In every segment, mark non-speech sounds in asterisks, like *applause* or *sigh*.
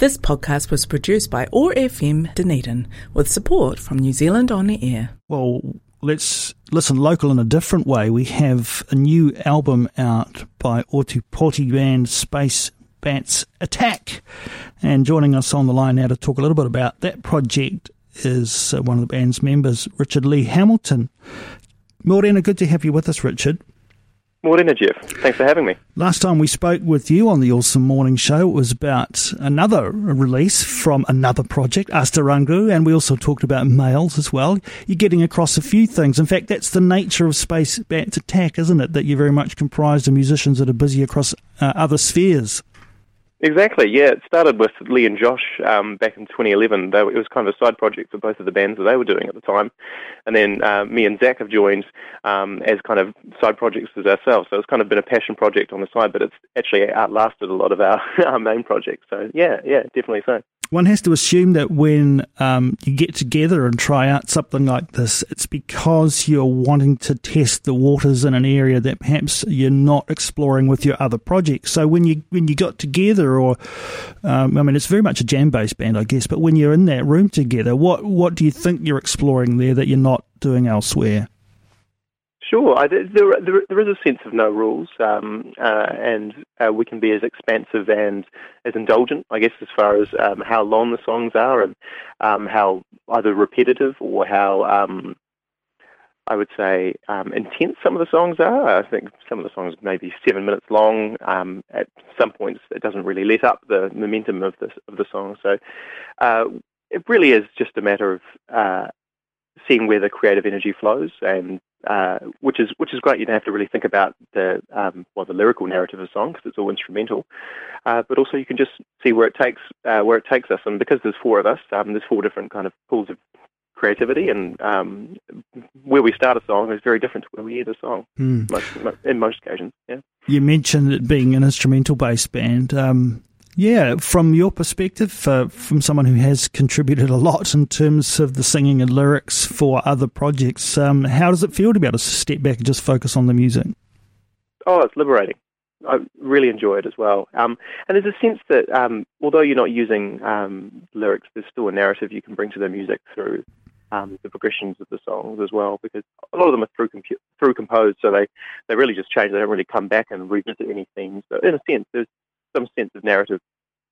This podcast was produced by OAR FM Dunedin with support from New Zealand On the Air. Well, let's listen local in a different way. We have a new album out by Ōtepoti band Space Bats Attack. And joining us on the line now to talk a little bit about that project is uh, one of the band's members, Richard Ley-Hamilton. Morena, good to have you with us, Richard. Morena, Jeff. Thanks for having me. Last time we spoke with you on the OARsome Morning Show, it was about another release from another project, Astarangu, and we also talked about males as well. You're getting across a few things. In fact, that's the nature of Space Bats Attack, isn't it? That you're very much comprised of musicians that are busy across uh, other spheres. Exactly, yeah. It started with Lee and Josh um, back in 2011. They, it was kind of a side project for both of the bands that they were doing at the time. And then uh, me and Zach have joined um, as kind of side projects as ourselves. So it's kind of been a passion project on the side, but it's actually outlasted a lot of our, *laughs* our main projects. So yeah, yeah, definitely so one has to assume that when um, you get together and try out something like this, it's because you're wanting to test the waters in an area that perhaps you're not exploring with your other projects. So when you when you got together, or um, I mean, it's very much a jam based band, I guess. But when you're in that room together, what what do you think you're exploring there that you're not doing elsewhere? Sure, I, there, there, there is a sense of no rules, um, uh, and uh, we can be as expansive and as indulgent, I guess, as far as um, how long the songs are and um, how either repetitive or how um, I would say um, intense some of the songs are. I think some of the songs may be seven minutes long. Um, at some points, it doesn't really let up the momentum of the of the song. So uh, it really is just a matter of uh, seeing where the creative energy flows and uh, which is which is great. You don't have to really think about the um, well the lyrical narrative of a song because it's all instrumental, uh, but also you can just see where it takes uh, where it takes us. And because there's four of us, um, there's four different kind of pools of creativity, and um, where we start a song is very different to where we end a song. Mm. Most, in most occasions, yeah. You mentioned it being an instrumental based band. Um, yeah, from your perspective, uh, from someone who has contributed a lot in terms of the singing and lyrics for other projects, um, how does it feel to be able to step back and just focus on the music? Oh, it's liberating. I really enjoy it as well. Um, and there's a sense that um, although you're not using um, lyrics, there's still a narrative you can bring to the music through um, the progressions of the songs as well, because a lot of them are through compu- through composed, so they, they really just change. They don't really come back and revisit any themes. So in a sense, there's some sense of narrative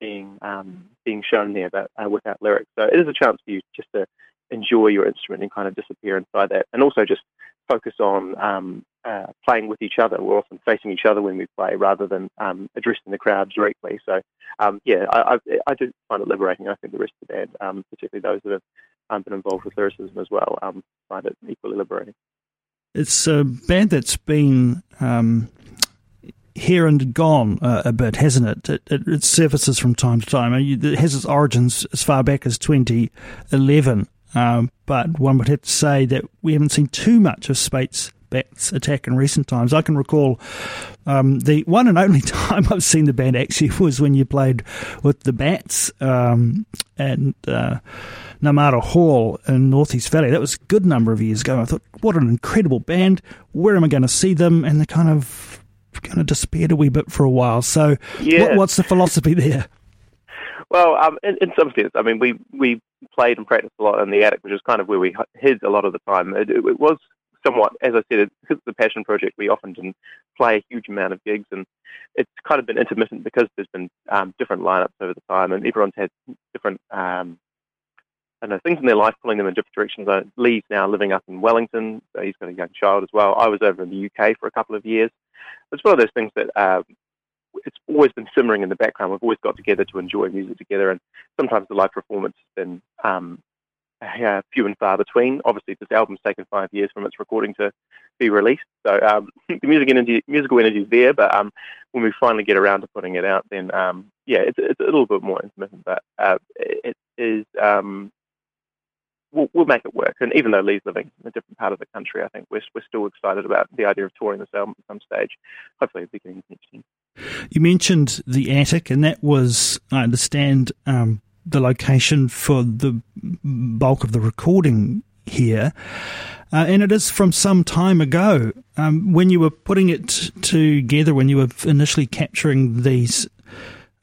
being um, being shown there, but uh, without lyrics. So it is a chance for you just to enjoy your instrument and kind of disappear inside that, and also just focus on um, uh, playing with each other. We're often facing each other when we play rather than um, addressing the crowd directly. So um, yeah, I, I, I, do find it liberating. I think the rest of the band, um, particularly those that have um, been involved with lyricism as well, find it equally liberating. It's a band that's been here and gone uh, a bit, hasn't it? It, it? it, surfaces from time to time. It has its origins as far back as 2011, um, but one would have to say that we haven't seen too much of Space Bats Attack in recent times. I can recall um, the one and only *laughs* time I've seen the band actually was when you played with the Bats um, and. Uh, Namara Hall in Northeast Valley. That was a good number of years ago. I thought, what an incredible band. Where am I going to see them? And they kind of kind of disappeared a wee bit for a while. So, yeah. what, what's the philosophy there? Well, um, in, in, some sense, I mean, we we played and practiced a lot in the attic, which is kind of where we hid a lot of the time. It, it, it was somewhat, as I said, because it's a passion project, we often didn't play a huge amount of gigs, and it's kind of been intermittent because there's been um, different lineups over the time, and everyone's had different um, I know, things in their life pulling them in different directions. Lee's now living up in Wellington, so he's got a young child as well. I was over in the UK for a couple of years. It's one of those things that uh, it's always been simmering in the background. We've always got together to enjoy music together, and sometimes the live performance has been um, uh, few and far between. Obviously, this album's taken five years from its recording to be released, so um, *laughs* the music energy, musical energy is there. But um, when we finally get around to putting it out, then um, yeah, it's, it's, a little bit more intimate. but uh, it is um, we'll, we'll make it work. And even though Lee's living in a different part of the country, I think we're, we're still excited about the idea of touring this album at some stage, hopefully at the beginning of next year. You mentioned the attic, and that was, I understand, um, the location for the bulk of the recording here. Uh, and it is from some time ago. Um, when you were putting it together, when you were initially capturing these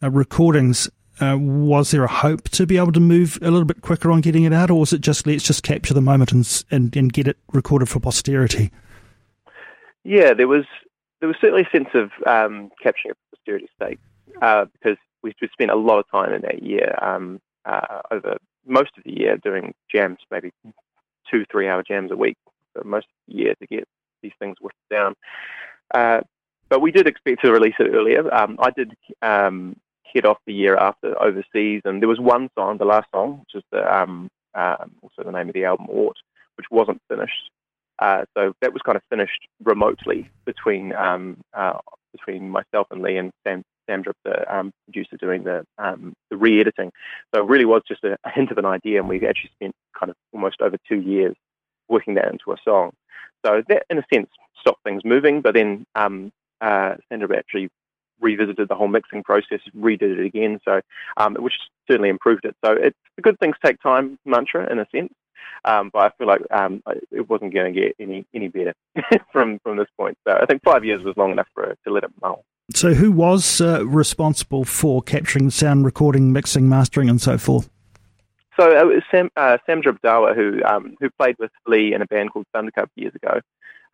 uh, recordings, uh, was there a hope to be able to move a little bit quicker on getting it out, or was it just let's just capture the moment and and, and get it recorded for posterity? Yeah, there was there was certainly a sense of um, capturing a posterity state uh, because we spent a lot of time in that year um, uh, over most of the year doing jams, maybe two three hour jams a week, for most of the year to get these things whipped down. Uh, but we did expect to release it earlier. Um, I did um, head off the year after overseas, and there was one song, the last song, which is the, um, um, also the name of the album, Oort, which wasn't finished. Uh, so that was kind of finished remotely between um, uh, between myself and Lee and Sam Samdrup, the um, producer, doing the um, the re-editing. So it really was just a, a, hint of an idea, and we actually spent kind of almost over two years working that into a song. So that, in a sense, stopped things moving. But then um, uh, Samdrup actually revisited the whole mixing process, redid it again, so um, which certainly improved it. So it's the good things take time mantra in a sense, um, but I feel like um, it wasn't going to get any any better *laughs* from from this point. So I think five years was long enough for to let it mull. So who was uh, responsible for capturing sound, recording, mixing, mastering, and so forth? So it was Sam uh, Samdrup Dawa who um, who played with Lee in a band called Thundercup years ago.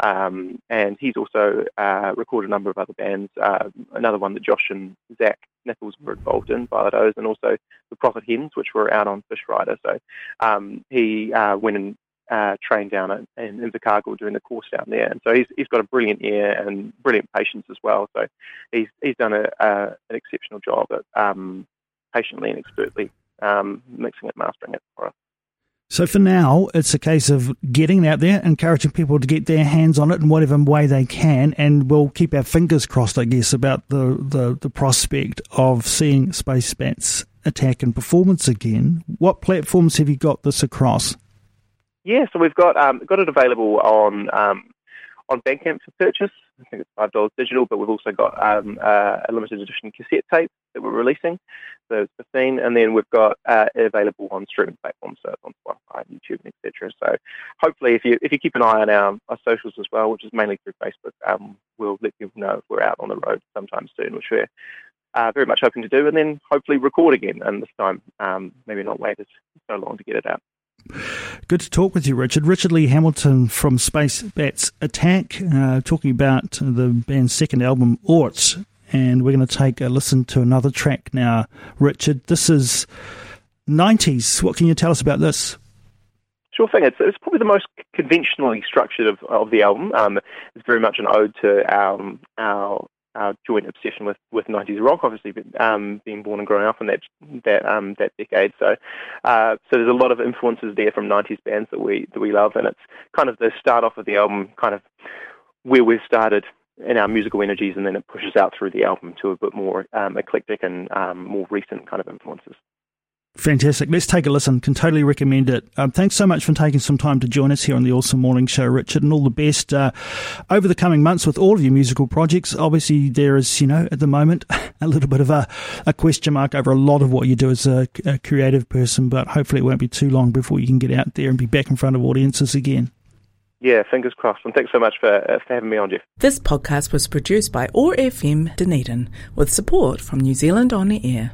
Um, and he's also uh, recorded a number of other bands. Uh, another one that Josh and Zach Nichols were involved in, Violet O's, and also the Prophet Hens, which were out on Fishrider. So um, he uh, went and uh, trained down in, in Invercargill doing the course down there, and so he's he's got a brilliant ear and brilliant patience as well. So he's he's done a, a an exceptional job at um, patiently and expertly um, mixing it, mastering it for us. So for now, it's a case of getting it out there, encouraging people to get their hands on it in whatever way they can, and we'll keep our fingers crossed, I guess, about the, the, the prospect of seeing Space Bats attack and performance again. What platforms have you got this across? Yeah, so we've got um, got it available on um, on Bandcamp for purchase. I think it's five dollars digital, but we've also got um, uh, a limited edition cassette tape that we're releasing. So it's 15, and then we've got uh, available on streaming platforms, so on Spotify, YouTube, etc. So hopefully, if you if you keep an eye on our, our socials as well, which is mainly through Facebook, um, we'll let people know if we're out on the road sometime soon, which we're uh, very much hoping to do, and then hopefully record again. And this time, um, maybe not wait so long to get it out. Good to talk with you, Richard. Richard Ley-Hamilton from Space Bats Attack, uh, talking about the band's second album, Oort. And we're going to take a listen to another track now, Richard. This is 90s. What can you tell us about this? Sure thing. It's, it's probably the most conventionally structured of, of the album. Um, it's very much an ode to our, our joint obsession with, with 90s rock, obviously, but, um, being born and growing up in that that um, that decade. So, uh, so there's a lot of influences there from 90s bands that we that we love, and it's kind of the start off of the album, kind of where we've started in our musical energies, and then it pushes out through the album to a bit more um, eclectic and um, more recent kind of influences. Fantastic. Let's take a listen. Can totally recommend it. Um, thanks so much for taking some time to join us here on the OARsome Morning Show, Richard, and all the best uh, over the coming months with all of your musical projects. Obviously, there is, you know, at the moment, *laughs* a little bit of a, a question mark over a lot of what you do as a, a creative person, but hopefully it won't be too long before you can get out there and be back in front of audiences again. Yeah, fingers crossed. And thanks so much for, uh, for having me on, Jeff. This podcast was produced by OAR FM Dunedin with support from New Zealand On the Air.